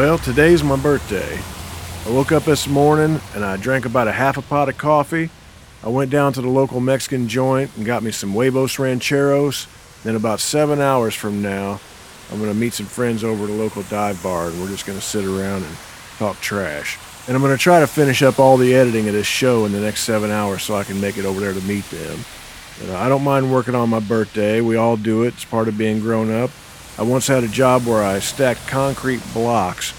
Well, today's my birthday. I woke up this morning and I drank about a half a pot of coffee. I went down to the local Mexican joint and got me some huevos rancheros. Then, about seven hours from now, I'm going to meet some friends over at a local dive bar and we're just going to sit around and talk trash. And I'm going to try to finish up all the editing of this show in the next seven hours so I can make it over there to meet them. Uh, I don't mind working on my birthday. We all do it, it's part of being grown up. I once had a job where I stacked concrete blocks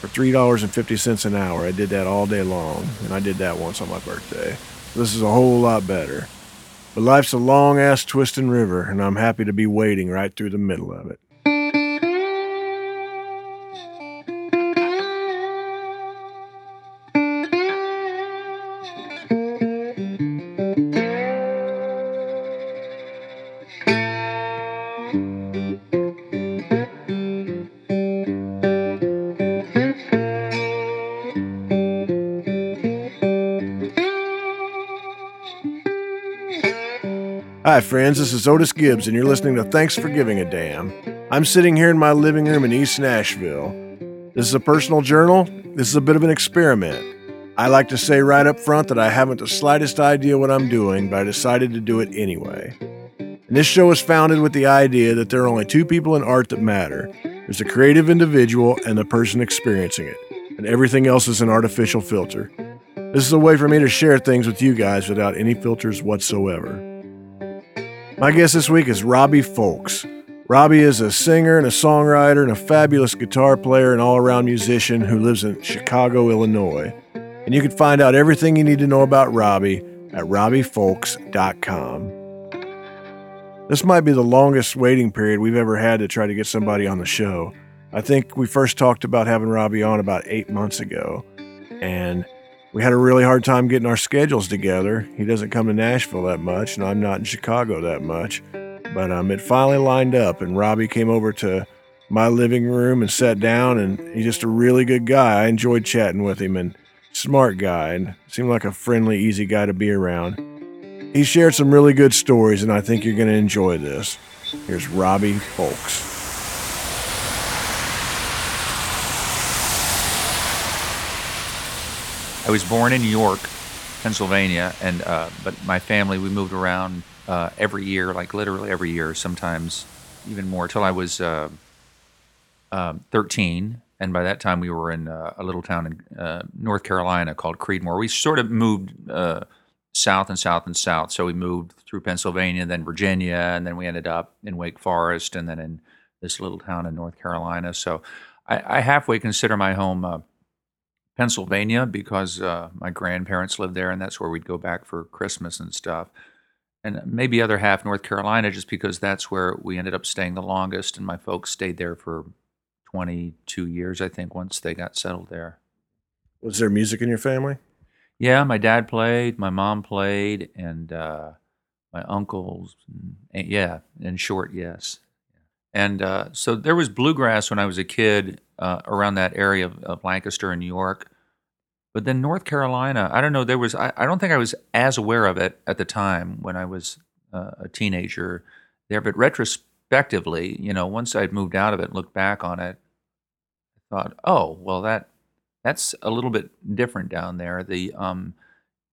for $3.50 an hour. I did that all day long, and I did that once on my birthday. This is a whole lot better. But life's a long ass twisting river, and I'm happy to be wading right through the middle of it. Friends. This is Otis Gibbs, and you're listening to Thanks for Giving a Damn. I'm sitting here in my living room in East Nashville. This is a personal journal. This is a bit of an experiment. I like to say right up front that I haven't the slightest idea what I'm doing, but I decided to do it anyway. And this show was founded with the idea that there are only two people in art that matter there's the creative individual and the person experiencing it, and everything else is an artificial filter. This is a way for me to share things with you guys without any filters whatsoever. My guest this week is Robbie Fulks. Robbie is a singer and a songwriter and a fabulous guitar player and all around musician who lives in Chicago, Illinois. And you can find out everything you need to know about Robbie at robbiefulks.com. This might be the longest waiting period we've ever had to try to get somebody on the show. I think we first talked about having Robbie on about eight months ago, and we had a really hard time getting our schedules together. He doesn't come to Nashville that much, and I'm not in Chicago that much. But um, it finally lined up, and Robbie came over to my living room and sat down, and he's just a really good guy. I enjoyed chatting with him, and smart guy, and seemed like a friendly, easy guy to be around. He shared some really good stories, and I think you're going to enjoy this. Here's Robbie Fulks. I was born in York, Pennsylvania, and uh, but my family we moved around uh, every year, like literally every year, sometimes even more, till I was uh, um, 13. And by that time, we were in uh, a little town in uh, North Carolina called Creedmoor. We sort of moved uh, south and south and south. So we moved through Pennsylvania, then Virginia, and then we ended up in Wake Forest, and then in this little town in North Carolina. So I, I halfway consider my home Pennsylvania because uh, my grandparents lived there, and that's where we'd go back for Christmas and stuff. And maybe other half North Carolina, just because that's where we ended up staying the longest, and my folks stayed there for 22 years, I think, once they got settled there. Was there music in your family? Yeah, my dad played, my mom played, and uh, my uncles. And, yeah, in short, yes. And uh, so there was bluegrass when I was a kid uh, around that area of, of, Lancaster and New York. But then North Carolina, I don't know, there was, I, I don't think I was as aware of it at the time when I was uh, a teenager there. But retrospectively, you know, once I'd moved out of it and looked back on it, I thought, oh, well, that that's a little bit different down there. The, um,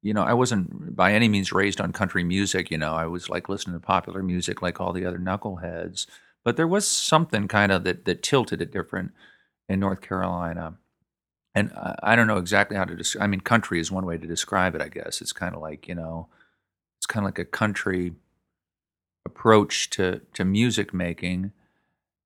you know, I wasn't by any means raised on country music. You know, I was like listening to popular music like all the other knuckleheads. But there was something kind of that, that tilted it different in North Carolina. And I, don't know exactly how to describe. I mean, country is one way to describe it. I guess it's kind of like you know, it's kind of like a country approach to to music making.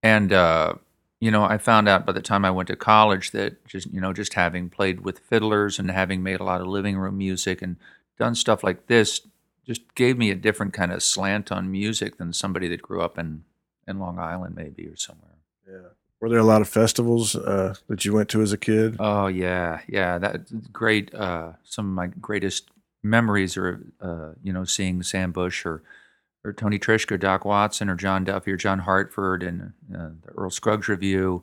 And uh, you know, I found out by the time I went to college that just you know, just having played with fiddlers and having made a lot of living room music and done stuff like this just gave me a different kind of slant on music than somebody that grew up in in Long Island maybe or somewhere. Yeah. Were there a lot of festivals uh, that you went to as a kid? Oh yeah, yeah. That great. Uh, some of my greatest memories are, uh, you know, seeing Sam Bush or or Tony Trischka, Doc Watson, or John Duffy or John Hartford and uh, the Earl Scruggs Revue.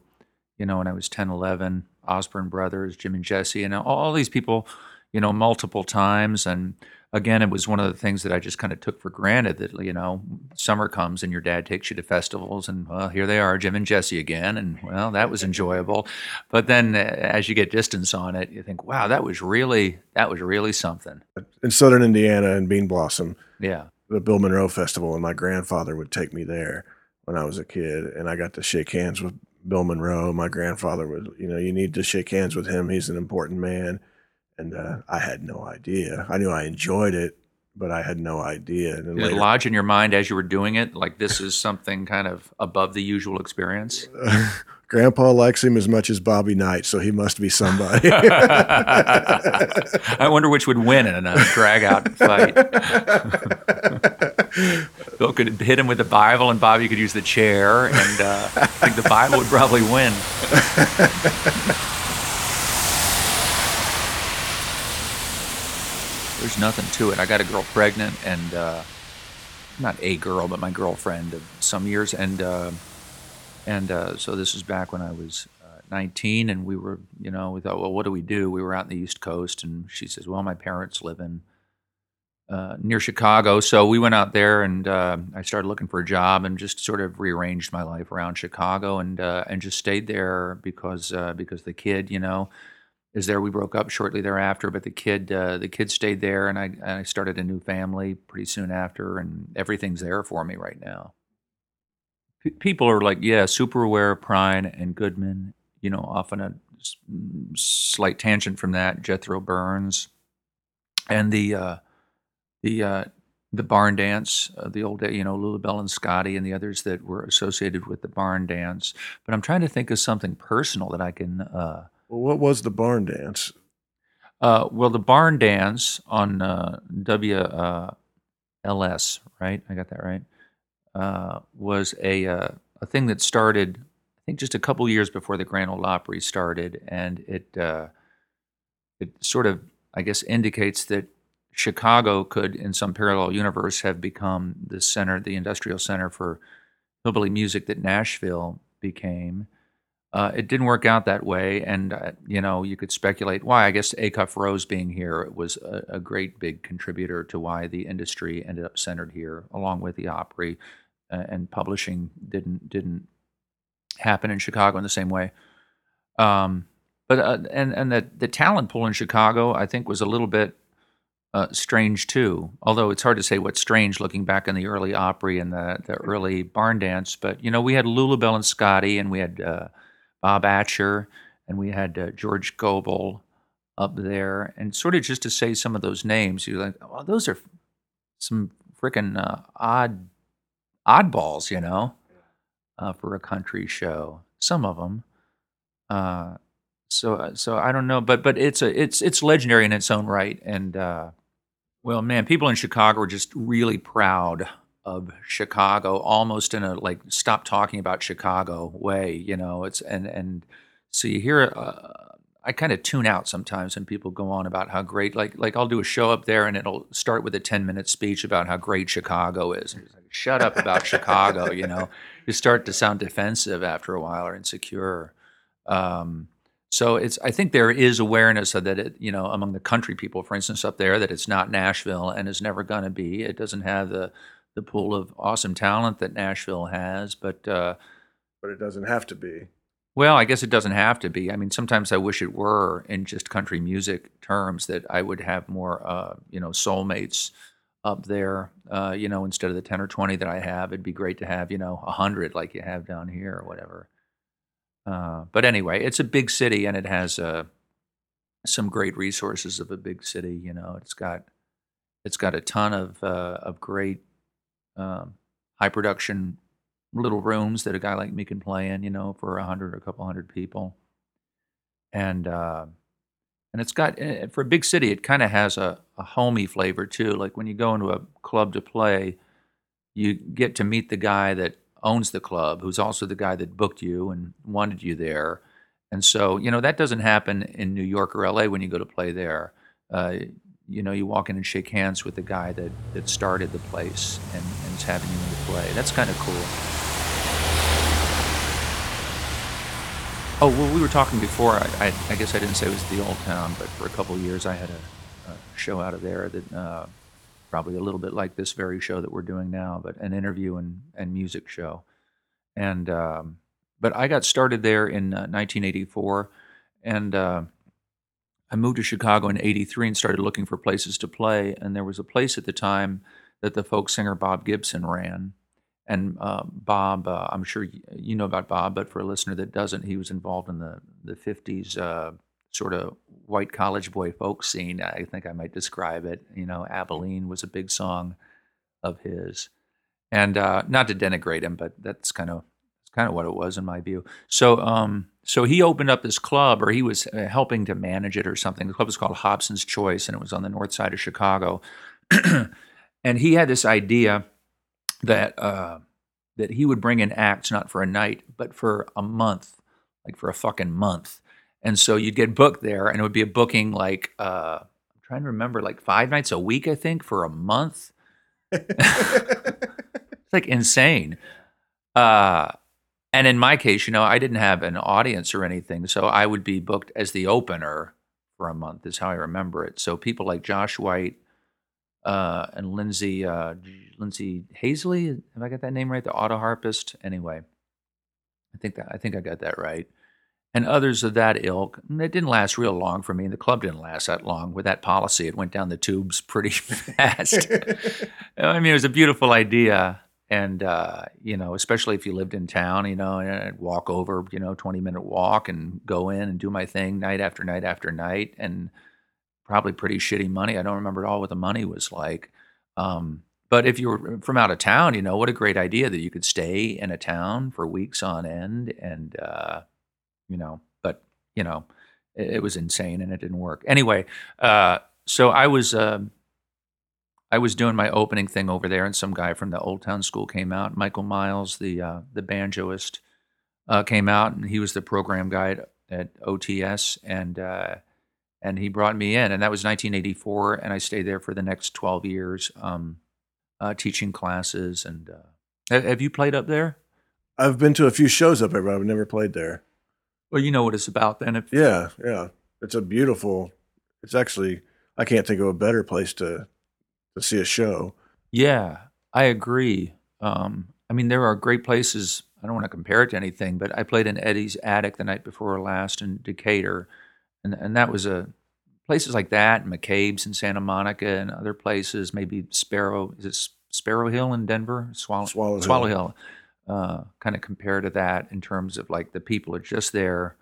You know, when I was 10, 11, Osborne Brothers, Jim and Jesse, and all, all these people. You know, multiple times, and again, it was one of the things that I just kind of took for granted that you know summer comes and your dad takes you to festivals and well here they are Jim and Jesse again and well that was enjoyable, but then uh, as you get distance on it you think wow that was really that was really something. In Southern Indiana and Bean Blossom, Yeah, the Bill Monroe Festival, and my grandfather would take me there when I was a kid, and I got to shake hands with Bill Monroe. My grandfather would, you know, you need to shake hands with him. He's an important man, and uh, I had no idea. I knew I enjoyed it, but I had no idea. And did it later, lodge in your mind as you were doing it like this is something kind of above the usual experience? Grandpa likes him as much as Bobby Knight, so he must be somebody. I wonder which would win in a drag out fight. Bill could hit him with the Bible, and Bobby could use the chair, and uh, I think the Bible would probably win. There's nothing to it. I got a girl pregnant, and uh, not a girl, but my girlfriend of some years, and uh, and uh, so this was back when I was uh, 19, and we were, you know, we thought, well, what do we do? We were out in the East Coast, and she says, well, my parents live in uh, near Chicago, so we went out there, and uh, I started looking for a job, and just sort of rearranged my life around Chicago, and uh, and just stayed there because uh, because the kid, you know, is there. We broke up shortly thereafter, but the kid uh, the kid stayed there, and I and I started a new family pretty soon after, and everything's there for me right now p- people are like, yeah, super aware of Prine and Goodman. You know, often a s- slight tangent from that, Jethro Burns, and the uh, the uh, the barn dance, uh, the old day, you know, Lulu Belle and Scotty and the others that were associated with the barn dance. But I'm trying to think of something personal that I can. Uh, well, what was the barn dance? uh, well, the barn dance on uh, WLS, right? I got that right. Uh, was a uh, a thing that started, I think, just a couple years before the Grand Ole Opry started, and it uh, it sort of, I guess, indicates that Chicago could, in some parallel universe, have become the center, the industrial center for hillbilly music that Nashville became. Uh, it didn't work out that way, and uh, you know you could speculate why. I guess Acuff Rose being here was a, a great big contributor to why the industry ended up centered here, along with the Opry, uh, and publishing didn't didn't happen in Chicago in the same way. Um, but uh, and and the the talent pool in Chicago, I think, was a little bit uh, strange too. Although it's hard to say what's strange looking back on the early Opry and the the early barn dance. But you know, we had Lulu Belle and Scotty, and we had uh, Bob Atcher, and we had uh, George Gobel up there, and sort of just to say some of those names, you're like, oh, those are some freaking uh, odd oddballs, you know, uh, for a country show. Some of them. Uh, so so I don't know, but but it's a it's it's legendary in its own right, and uh, well, man, people in Chicago are just really proud of Chicago, almost in a like stop talking about Chicago way, you know. It's and and so you hear. Uh, I kind of tune out sometimes when people go on about how great, like like I'll do a show up there and it'll start with a ten minute speech about how great Chicago is. And like, Shut up about Chicago, you know. You start to sound defensive after a while or insecure. Um, so it's I think there is awareness of that it, you know among the country people, for instance, up there that it's not Nashville and is never going to be. It doesn't have the the pool of awesome talent that Nashville has, but uh, But it doesn't have to be. well, I guess it doesn't have to be. I mean, sometimes I wish it were in just country music terms that I would have more, uh, you know, soulmates up there. Uh, you know, instead of the ten or twenty that I have, it'd be great to have, you know, a hundred like you have down here or whatever. Uh, but anyway, it's a big city and it has uh, some great resources of a big city. You know, it's got it's got a ton of uh, of great um, high production little rooms that a guy like me can play in. You know, for a hundred or a couple hundred people, and uh, and it's got eh, for a big city, it kind of has a, a homey flavor too. Like when you go into a club to play, you get to meet the guy that owns the club, who's also the guy that booked you and wanted you there. And so, you know, that doesn't happen in New York or LA when you go to play there. Uh, you know, you walk in and shake hands with the guy that, that started the place and, and is having you play. That's kind of cool. Oh, well, we were talking before. I, I, I guess I didn't say it was the old town, but for a couple of years I had a, a show out of there that uh, probably a little bit like this very show that we're doing now, but an interview and, and music show. And um, but I got started there in uh, 1984, and uh, I moved to Chicago in '83 and started looking for places to play. And there was a place at the time that the folk singer Bob Gibson ran. And uh, Bob, uh, I'm sure you know about Bob, but for a listener that doesn't, he was involved in the the '50s uh, sort of white college boy folk scene. I think I might describe it. You know, Abilene was a big song of his, and uh, not to denigrate him, but that's kind of kind of what it was in my view. So, um, so he opened up this club, or he was uh, helping to manage it, or something. The club was called Hobson's Choice, and it was on the north side of Chicago. and he had this idea that uh, that he would bring in acts not for a night, but for a month, like for a fucking month. And so you'd get booked there, and it would be a booking like uh, I'm trying to remember, like five nights a week, I think, for a month. it's like insane. Uh, and in my case, you know, I didn't have an audience or anything, so I would be booked as the opener for a month. Is how I remember it. So people like Josh White uh, and Lindsay uh, Lindsay Haisley, have I got that name right? The auto harpist. Anyway, I think that I think I got that right and others of that ilk. It didn't last real long for me. The club didn't last that long with that policy. It went down the tubes pretty fast. I mean, it was a beautiful idea. And, uh, you know, especially if you lived in town, you know, and I'd walk over, you know, 20 minute walk and go in and do my thing night after night after night. And probably pretty shitty money. I don't remember at all what the money was like. Um, but if you were from out of town, you know, what a great idea that you could stay in a town for weeks on end and, uh, you know, but you know, it, it was insane and it didn't work. Anyway, uh, so I was uh, I was doing my opening thing over there, and some guy from the Old Town School came out. Michael Miles, the uh, the banjoist, uh, came out, and he was the program guide at OTS, and uh, and he brought me in, and that was 1984, and I stayed there for the next 12 years, um, uh, teaching classes. And uh, have you played up there? I've been to a few shows up there, but I've never played there. Well, you know what it's about then. If Yeah, yeah. It's a beautiful. It's actually I can't think of a better place to to see a show. yeah, I agree. Um, I mean, there are great places. I don't want to compare it to anything, but I played in Eddie's Attic the night before last in Decatur, and and that was a places like that, McCabe's in Santa Monica, and other places. Maybe Sparrow is it Sparrow Hill in Denver? Swallow Swallow Hill. Swallow Hill. Uh, kind of compare to that in terms of like the people are just there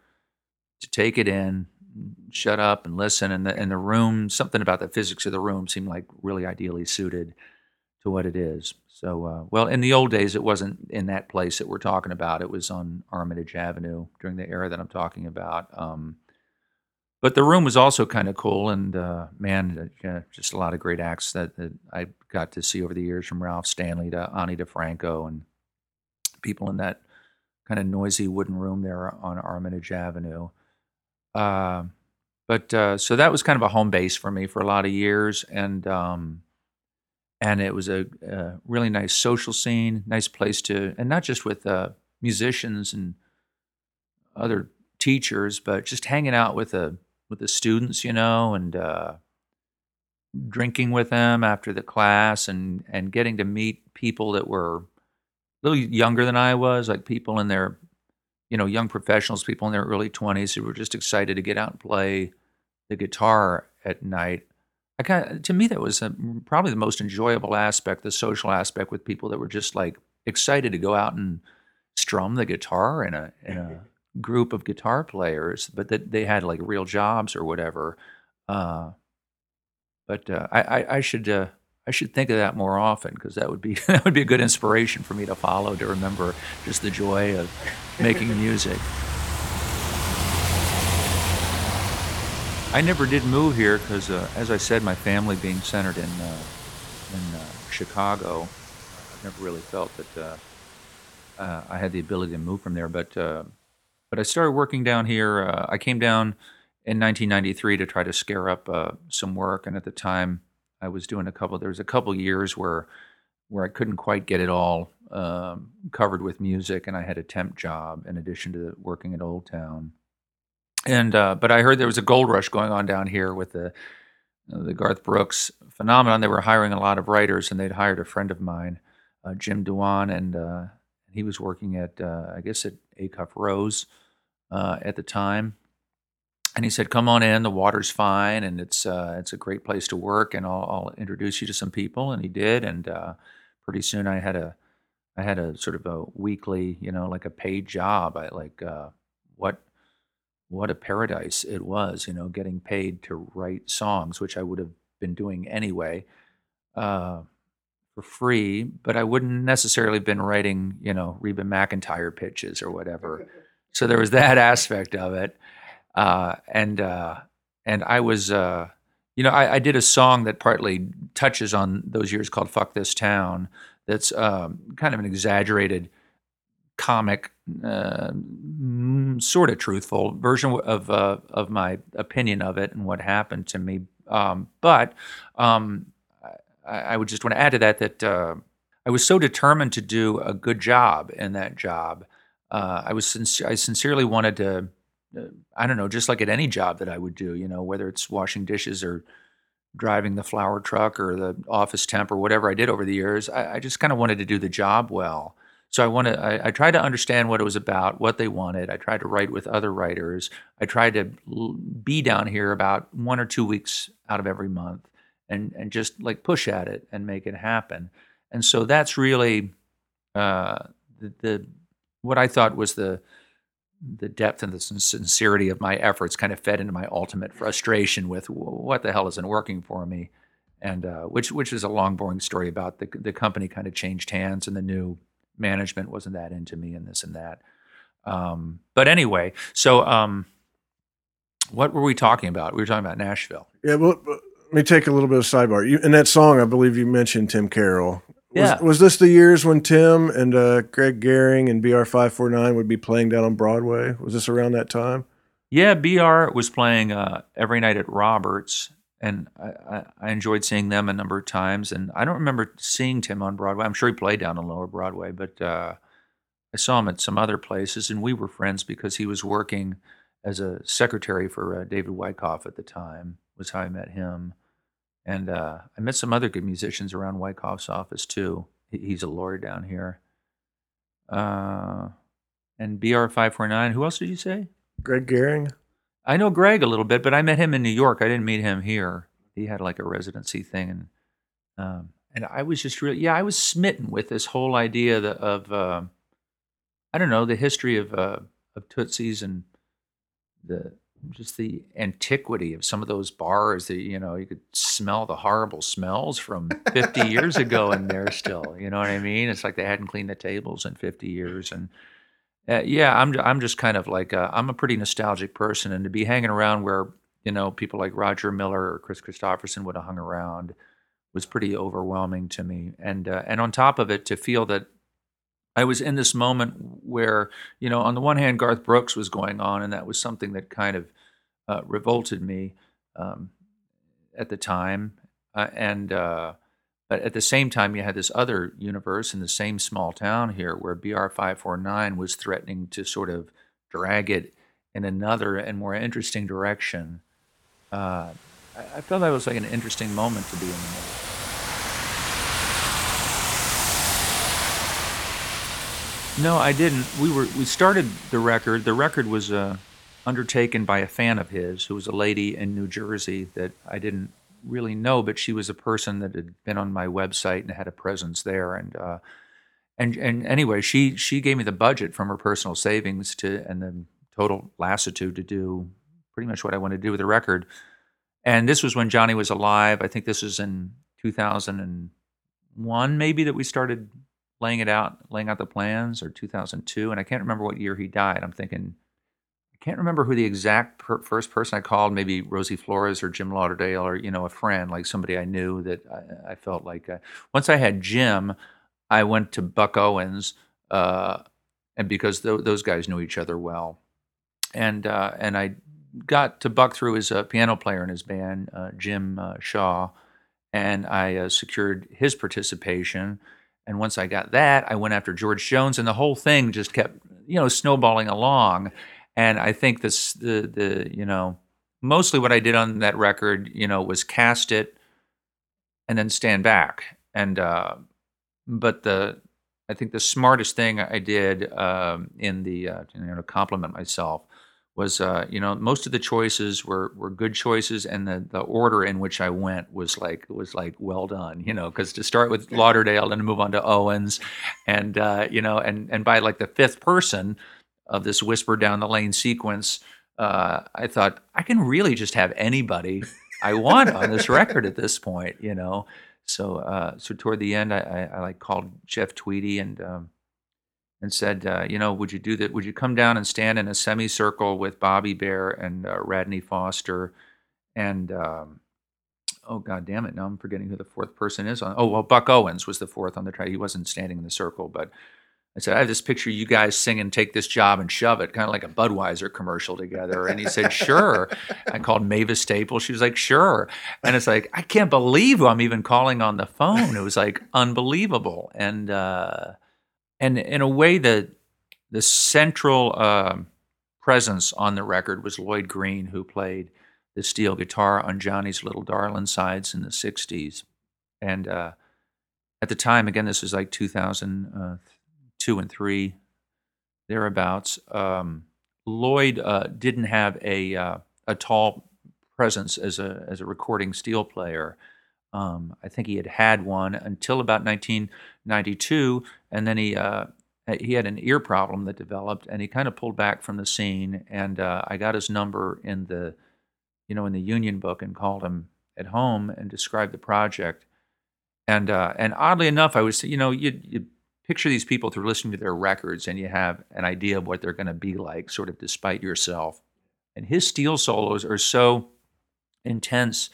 to take it in, shut up and listen. And the and the room, something about the physics of the room seemed like really ideally suited to what it is. So, uh, well, in the old days, it wasn't in that place that we're talking about. It was on Armitage Avenue during the era that I'm talking about. Um, but the room was also kind of cool, and uh, man, uh, just a lot of great acts that, that I got to see over the years, from Ralph Stanley to Ani DiFranco, and people in that kind of noisy wooden room there on Armitage Avenue. Uh, but so that was kind of a home base for me for a lot of years, and um, and it was a, a really nice social scene, nice place to, and not just with uh, musicians and other teachers, but just hanging out with the with the students, you know, and uh, drinking with them after the class, and and getting to meet people that were a little younger than I was, like people in their, you know, young professionals, people in their early twenties who were just excited to get out and play the guitar at night. I kind of, to me, that was a, probably the most enjoyable aspect, the social aspect with people that were just like excited to go out and strum the guitar in a in a group of guitar players, but that they had like real jobs or whatever. Uh, but uh, I, I, I should uh, I should think of that more often because that would be that would be a good inspiration for me to follow to remember just the joy of making music. I never did move here because, uh, as I said, my family being centered in uh, in uh, Chicago, I've never really felt that uh, uh, I had the ability to move from there. But uh, but I started working down here. Uh, I came down in 1993 to try to scare up uh, some work, and at the time, I was doing a couple. There was a couple years where where I couldn't quite get it all um, covered with music, and I had a temp job in addition to working at Old Town. And uh, but I heard there was a gold rush going on down here with the the Garth Brooks phenomenon. They were hiring a lot of writers, and they'd hired a friend of mine, uh, Jim Dewan, and uh, he was working at uh, I guess at Acuff Rose uh, at the time. And he said, "Come on in. The water's fine, and it's uh, it's a great place to work, and I'll, I'll, introduce you to some people." And he did, and pretty soon I had a I had a sort of a weekly, you know, like a paid job. I like what what a paradise it was, you know, getting paid to write songs, which I would have been doing anyway, uh, for free. But I wouldn't necessarily been writing, you know, Reba McEntire pitches or whatever. so there was that aspect of it, uh, and uh, and I was, uh, you know, I, I, did a song that partly touches on those years called "Fuck This Town." That's um, kind of an exaggerated comic, uh, sort of truthful version of uh, of my opinion of it and what happened to me. Um, but um, I, would just want to add to that that uh, I was so determined to do a good job in that job. Uh, I was I sincerely wanted to. Uh, I don't know, just like at any job that I would do, you know, whether it's washing dishes or driving the flower truck or the office temp or whatever I did over the years, I, I just kind of wanted to do the job well. So I wanted, I, I tried to understand what it was about, what they wanted. I tried to write with other writers. I tried to be down here about one or two weeks out of every month, and and just like push at it and make it happen. And so that's really uh, the, the what I thought was the the depth and the sincerity of my efforts kind of fed into my ultimate frustration with what the hell isn't working for me, and uh, which which is a long boring story about the the company kind of changed hands and the new management wasn't that into me and this and that. Um, but anyway, so um, what were we talking about? We were talking about Nashville. Yeah, well, me take a little bit of sidebar. You, in that song, I believe you mentioned Tim Carroll. Was, yeah. was this the years when Tim and uh, Greg Garing and BR five four nine would be playing down on Broadway? Was this around that time? Yeah, BR was playing uh, every night at Roberts, and I, I, enjoyed seeing them a number of times. And I don't remember seeing Tim on Broadway. I'm sure he played down on Lower Broadway, but uh, I saw him at some other places, and we were friends because he was working as a secretary for uh, David Wyckoff at the time. Was how I met him, and uh, I met some other good musicians around Wyckoff's office too. He's a lawyer down here. Uh, and BR five four nine. Who else did you say? Greg Garing. I know Greg a little bit, but I met him in New York. I didn't meet him here. He had like a residency thing, and um, and I was just really yeah, I was smitten with this whole idea of uh, I don't know the history of uh, of Tootsie's and the just the antiquity of some of those bars that you know you could smell the horrible smells from 50 years ago in there still you know what i mean it's like they hadn't cleaned the tables in 50 years and uh, yeah, I'm I'm just kind of like i am a pretty nostalgic person, and to be hanging around where you know people like Roger Miller or Kris Kristofferson would have hung around was pretty overwhelming to me. And uh, and on top of it, to feel that I was in this moment where you know on the one hand Garth Brooks was going on, and that was something that kind of uh, revolted me um, at the time, uh, and uh, but at the same time, you had this other universe in the same small town here where BR 549 was threatening to sort of drag it in another and more interesting direction. Uh, I, I felt that was like an interesting moment to be in the middle. No, I didn't. We were we started the record. The record was uh, undertaken by a fan of his, who was a lady in New Jersey that I didn't really know, but she was a person that had been on my website and had a presence there. And uh, and and anyway, she she gave me the budget from her personal savings to and the total lassitude to do pretty much what I wanted to do with the record. And this was when Johnny was alive. I think this was in 2001, maybe that we started laying it out, laying out the plans, or 2002. And I can't remember what year he died. I'm thinking can't remember who the exact per- first person I called, maybe Rosie Flores or Jim Lauderdale or, you know, a friend, like somebody I knew that I, I felt like. Uh, once I had Jim, I went to Buck Owens, uh, and because th- those guys knew each other well. And, uh, and I got to Buck through his uh, piano player in his band, uh, Jim Shaw, and I secured his participation. And once I got that, I went after George Jones, and the whole thing just kept, you know, snowballing along. And I think this the the you know mostly what I did on that record, you know, was cast it and then stand back. And uh, but the I think the smartest thing I did um, in the uh, you know compliment myself was uh, you know most of the choices were were good choices and the the order in which I went was like was like well done you know because to start with Lauderdale and move on to Owens and uh, you know and and by like the fifth person of this whisper down the lane sequence uh, I thought I can really just have anybody I want on this record at this point you know so uh, so toward the end I, I, I like called Jeff Tweedy and um, and said, uh, you know, would you do that? Would you come down and stand in a semicircle with Bobby Bare and uh, Radney Foster and um, oh god damn it, now I'm forgetting who the fourth person is on. Oh well, Buck Owens was the fourth on the track. He wasn't standing in the circle, but I said, I have this picture you guys singing "Take This Job and Shove It," kind of like a Budweiser commercial together. And he said, "Sure." I called Mavis Staple. She was like, "Sure." And it's like, I can't believe who I'm even calling on the phone. It was like unbelievable. And uh, and in a way the the central uh, presence on the record was Lloyd Green, who played the steel guitar on Johnny's Little Darlin' sides in the '60s, and uh, at the time, again, this was like 2002 and three, thereabouts. Um, Lloyd uh, didn't have a uh, a tall presence as a as a recording steel player. Um, I think he had had one until about 1992, and then he uh, he had an ear problem that developed, and he kind of pulled back from the scene. And uh, I got his number in the you know in the union book and called him at home and described the project. And uh, and oddly enough, I was you know you picture these people through listening to their records, and you have an idea of what they're going to be like, sort of despite yourself. And his steel solos are so intense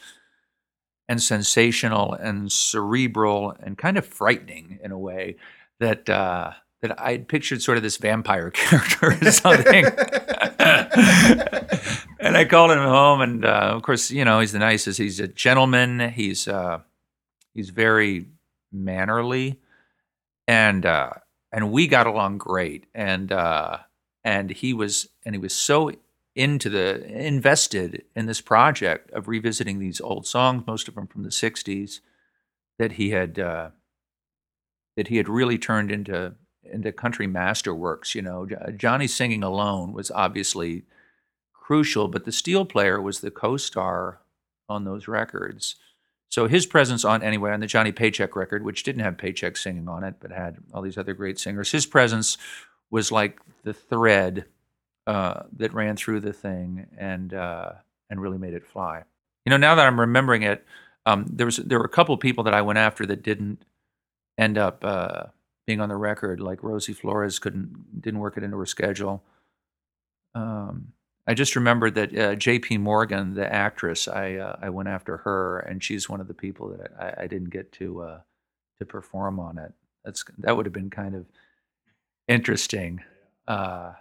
and sensational and cerebral and kind of frightening in a way that uh, that I pictured sort of this vampire character or something. and I called him home, and uh, of course, you know, he's the nicest. He's a gentleman. He's uh, he's very mannerly, and uh, and we got along great. And uh, and he was and he was so into the invested in this project of revisiting these old songs, most of them from the '60s, that he had uh, that he had really turned into into country masterworks. You know, Johnny singing alone was obviously crucial, but the steel player was the co-star on those records. So his presence on anyway on the Johnny Paycheck record, which didn't have Paycheck singing on it, but had all these other great singers, his presence was like the thread uh, that ran through the thing and uh, and really made it fly. You know, now that I'm remembering it, um, there was there were a couple people that I went after that didn't end up uh, being on the record. Like Rosie Flores couldn't didn't work it into her schedule. Um, I just remembered that uh, Jaye P. Morgan, the actress, I uh, I went after her, and she's one of the people that I, I didn't get to uh, to perform on it. That's that would have been kind of interesting. Uh,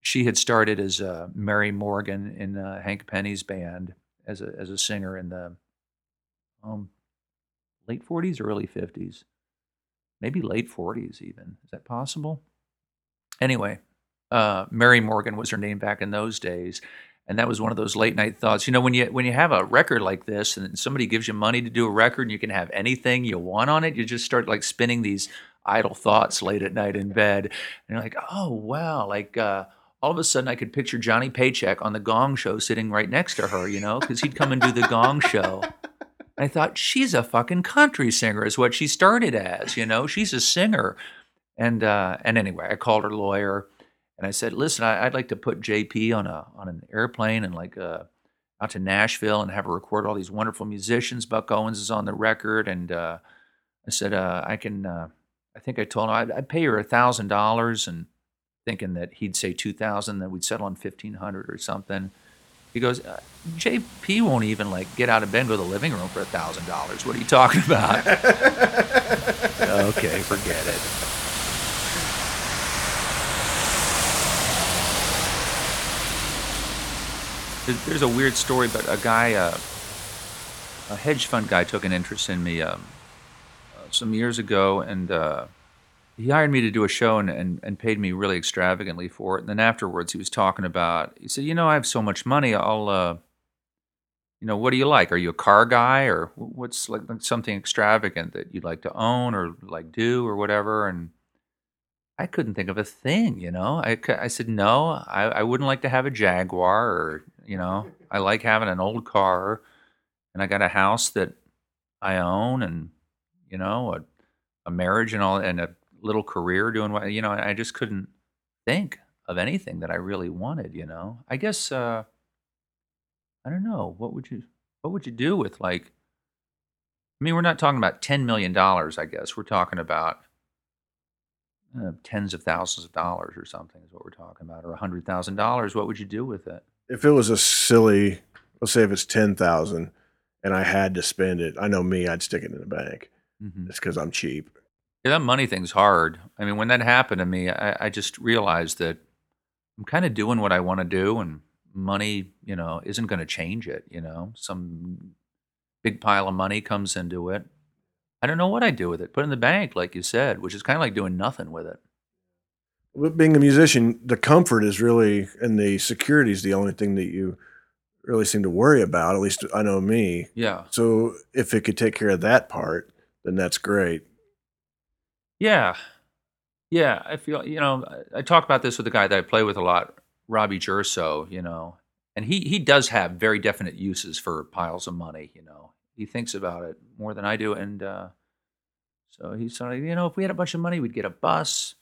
she had started as uh, Mary Morgan in uh, Hank Penny's band as a as a singer in the um, late 40s, early 50s, maybe late 40s even. Is that possible? Anyway, uh, Mary Morgan was her name back in those days, and that was one of those late night thoughts. You know, when you when you have a record like this, and somebody gives you money to do a record, and you can have anything you want on it, you just start like spinning these idle thoughts late at night in bed, and you're like, oh wow, like. Uh, all of a sudden I could picture Johnny Paycheck on the Gong Show sitting right next to her, you know, because he'd come and do the Gong Show. I thought she's a fucking country singer, is what she started as, you know. She's a singer, and uh, and anyway, I called her lawyer, and I said, listen, I, would like to put JP on a on an airplane and like uh, out to Nashville and have her record all these wonderful musicians. Buck Owens is on the record, and uh, I said uh, I can. Uh, I think I told him I'd, I'd pay her a thousand dollars and thinking that he'd say 2000 then we'd settle on 1500 or something he goes uh, jp won't even like get out of bed and go to the living room for a thousand dollars what are you talking about okay forget it there's a weird story but a guy uh, a hedge fund guy took an interest in me um, uh, some years ago and uh, he hired me to do a show and, and, and paid me really extravagantly for it. And then afterwards, he was talking about. He said, "You know, I have so much money. I'll uh, you know, what do you like? Are you a car guy or what's like, like something extravagant that you'd like to own or like do or whatever? And I couldn't think of a thing, you know. I, I said no. I, I wouldn't like to have a Jaguar or you know. I like having an old car, and I got a house that I own, and you know, a, a marriage and all, and a little career doing what you know. I just couldn't think of anything that I really wanted, you know. I guess uh, I don't know. What would you What would you do with like? I mean, we're not talking about ten million dollars. I guess we're talking about uh, tens of thousands of dollars or something is what we're talking about, or a hundred thousand dollars. What would you do with it? If it was a silly, let's say if it's ten thousand, and I had to spend it, I know me, I'd stick it in the bank. Mm-hmm. It's because I'm cheap. Yeah, that money thing's hard. I mean, when that happened to me, I, I just realized that I'm kind of doing what I want to do, and money, you know, isn't going to change it. You know, some big pile of money comes into it. I don't know what I'd do with it. Put it in the bank, like you said, which is kind of like doing nothing with it. But being a musician, the comfort is really, and the security is the only thing that you really seem to worry about. At least I know me. Yeah. So if it could take care of that part, then that's great. Yeah. Yeah. I feel, you know, I, I talk about this with a guy that I play with a lot, Robbie Gjersoe, you know, and he, he does have very definite uses for piles of money, you know. He thinks about it more than I do. And uh, so he's sort of, you know, if we had a bunch of money, we'd get a bus.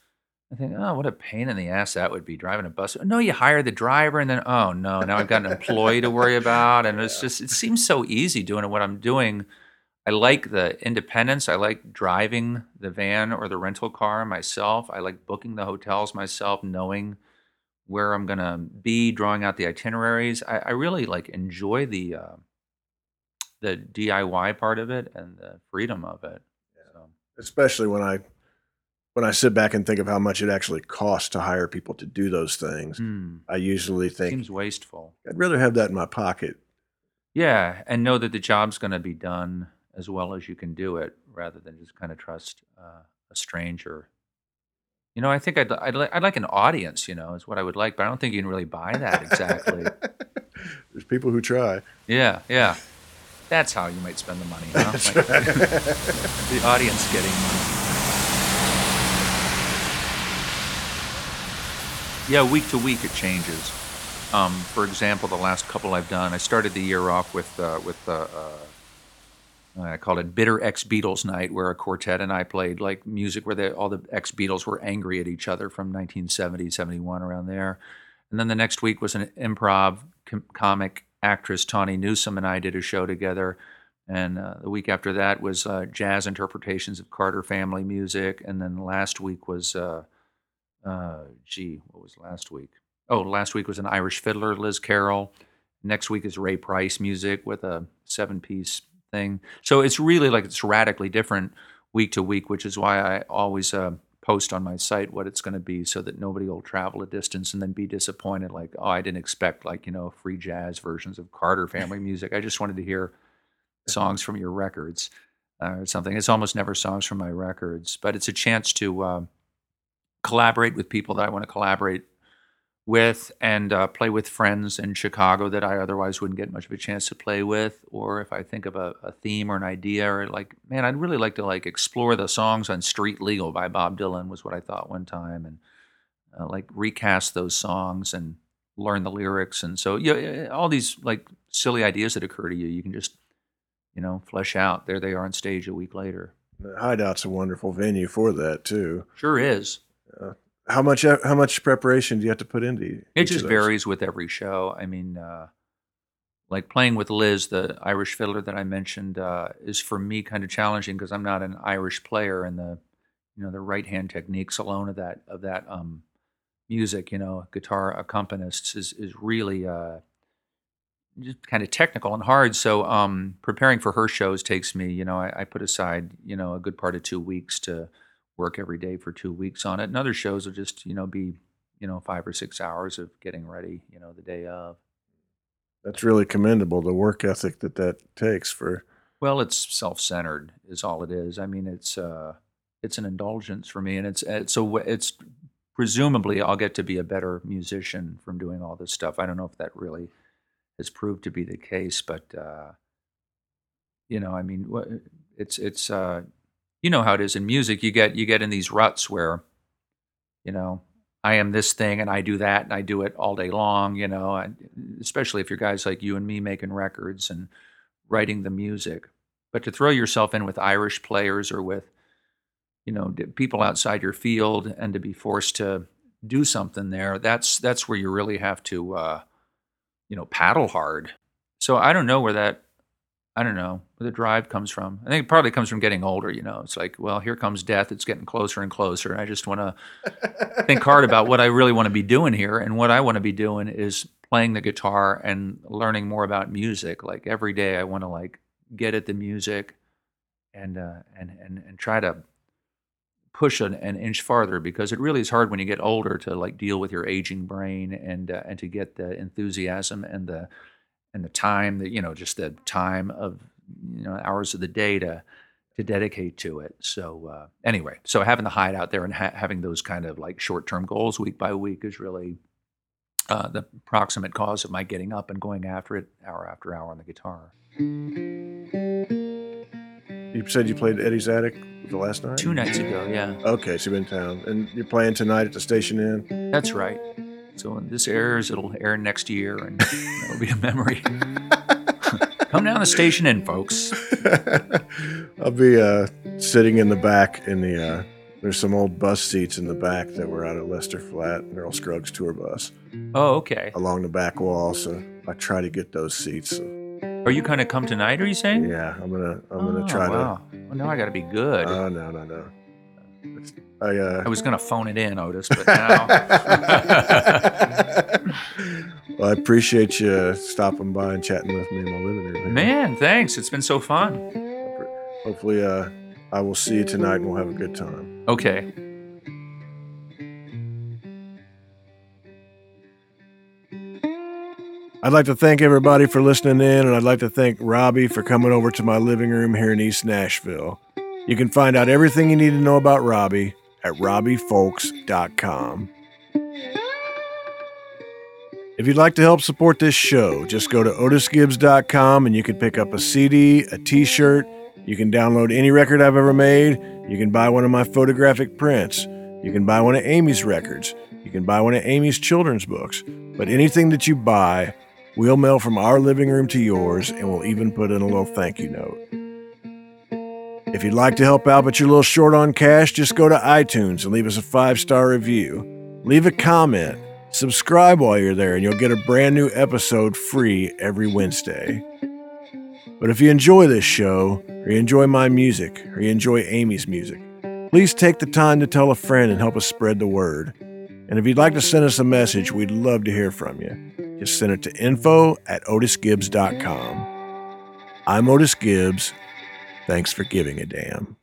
I think, oh, what a pain in the ass that would be driving a bus. No, you hire the driver, and then, oh no, now I've got an employee to worry about, and it's just, it seems so easy doing what I'm doing. I like the independence. I like driving the van or the rental car myself. I like booking the hotels myself, knowing where I'm gonna be, drawing out the itineraries. I, I really like enjoy the uh, the DIY part of it and the freedom of it. So, Especially when I when I sit back and think of how much it actually costs to hire people to do those things. hmm, I usually think seems wasteful. I'd rather have that in my pocket. Yeah, and know that the job's going to be done as well as you can do it, rather than just kind of trust uh, a stranger. You know, I think I'd, I'd, li- I'd like an audience. You know, is what I would like, but I don't think you can really buy that exactly. There's people who try. yeah, yeah, that's how you might spend the money. Huh? Like, right. the audience getting money. Yeah, week to week it changes. Um, for example, the last couple I've done, I started the year off with uh, with uh, uh, I called it Bitter Ex Beatles Night, where a quartet and I played like music where the, all the ex Beatles were angry at each other from 1970, 71, around there. And then the next week was an improv com- comic actress, Tawny Newsome, and I did a show together. And uh, the week after that was uh, jazz interpretations of Carter family music. And then last week was, uh, uh, gee, what was last week? Oh, last week was an Irish fiddler, Liz Carroll. Next week is Ray Price music with a seven piece thing. So it's really like it's radically different week to week, which is why I always uh, post on my site what it's going to be so that nobody will travel a distance and then be disappointed. Like, oh, I didn't expect like, you know, free jazz versions of Carter family music. I just wanted to hear songs from your records uh, or something. It's almost never songs from my records, but it's a chance to uh, collaborate with people that I want to collaborate with and uh, play with friends in Chicago that I otherwise wouldn't get much of a chance to play with. Or if I think of a, a theme or an idea, or like, man, I'd really like to like explore the songs on Street Legal by Bob Dylan was what I thought one time, and uh, like recast those songs and learn the lyrics. And so, yeah, all these like silly ideas that occur to you, you can just, you know, flesh out. There they are on stage a week later. The Hideout's a wonderful venue for that too. Sure is. How much how much preparation do you have to put into It just varies with every show. I mean, uh, like playing with Liz, the Irish fiddler that I mentioned, uh, is for me kind of challenging because I'm not an Irish player, and the you know the right hand techniques alone of that of that um, music, you know, guitar accompanists is is really uh, just kind of technical and hard. So um, preparing for her shows takes me, you know, I, I put aside you know a good part of two weeks to work every day for two weeks on it, and other shows will just you know be you know five or six hours of getting ready, you know, the day of. That's really commendable. The work ethic that that takes for Well, it's self-centered, is all it is. I mean, it's uh, it's an indulgence for me, and it's it's a it's presumably I'll get to be a better musician from doing all this stuff. I don't know if that really has proved to be the case. But uh, you know, I mean, it's it's uh, you know how it is in music. You get you get in these ruts where, you know, I am this thing and I do that and I do it all day long. You know, especially if you're guys like you and me making records and writing the music. But to throw yourself in with Irish players or with, you know, people outside your field and to be forced to do something there, that's that's where you really have to, uh, you know, paddle hard. So I don't know where that I don't know where the drive comes from. I think it probably comes from getting older. You know, it's like, well, here comes death. It's getting closer and closer. And I just want to think hard about what I really want to be doing here. And what I want to be doing is playing the guitar and learning more about music. Like every day, I want to like get at the music and uh, and and and try to push an, an, inch farther because it really is hard when you get older to like deal with your aging brain and uh, and to get the enthusiasm and the and the time that you know just the time of you know hours of the day to to dedicate to it. So uh, anyway, so having the Hideout there and ha- having those kind of like short term goals week by week is really uh, the proximate cause of my getting up and going after it hour after hour on the guitar. You said you played Eddie's Attic the last night? Two nights ago, yeah. Okay, so you're in town. And you're playing tonight at the Station Inn? That's right. So when this airs, it'll air next year, and it'll be a memory. Come down the Station Inn, folks. I'll be uh, sitting in the back in the. Uh, there's some old bus seats in the back that were out of Lester Flatt, Earl Scruggs tour bus. Oh, okay. Along the back wall, so I try to get those seats. So. Are you kind of come tonight? Are you saying? Yeah, I'm gonna. I'm gonna oh, try wow. to. Well, now I got to be good. Oh no, no, no. I, uh, I was going to phone it in, Otis, but now. well, I appreciate you stopping by and chatting with me in my living room. Man, thanks. It's been so fun. Hopefully, uh, I will see you tonight and we'll have a good time. Okay. I'd like to thank everybody for listening in, and I'd like to thank Robbie for coming over to my living room here in East Nashville. You can find out everything you need to know about Robbie at robbiefulks.com. If you'd like to help support this show, just go to otisgibbs.com and you can pick up a CD, a t shirt. You can download any record I've ever made. You can buy one of my photographic prints. You can buy one of Amy's records. You can buy one of Amy's children's books. But anything that you buy, we'll mail from our living room to yours, and we'll even put in a little thank you note. If you'd like to help out but you're a little short on cash, just go to iTunes and leave us a five star review. Leave a comment. Subscribe while you're there, and you'll get a brand new episode free every Wednesday. But if you enjoy this show, or you enjoy my music, or you enjoy Amy's music, please take the time to tell a friend and help us spread the word. And if you'd like to send us a message, we'd love to hear from you. Just send it to info at otisgibbs.com. I'm Otis Gibbs. Thanks for giving a damn.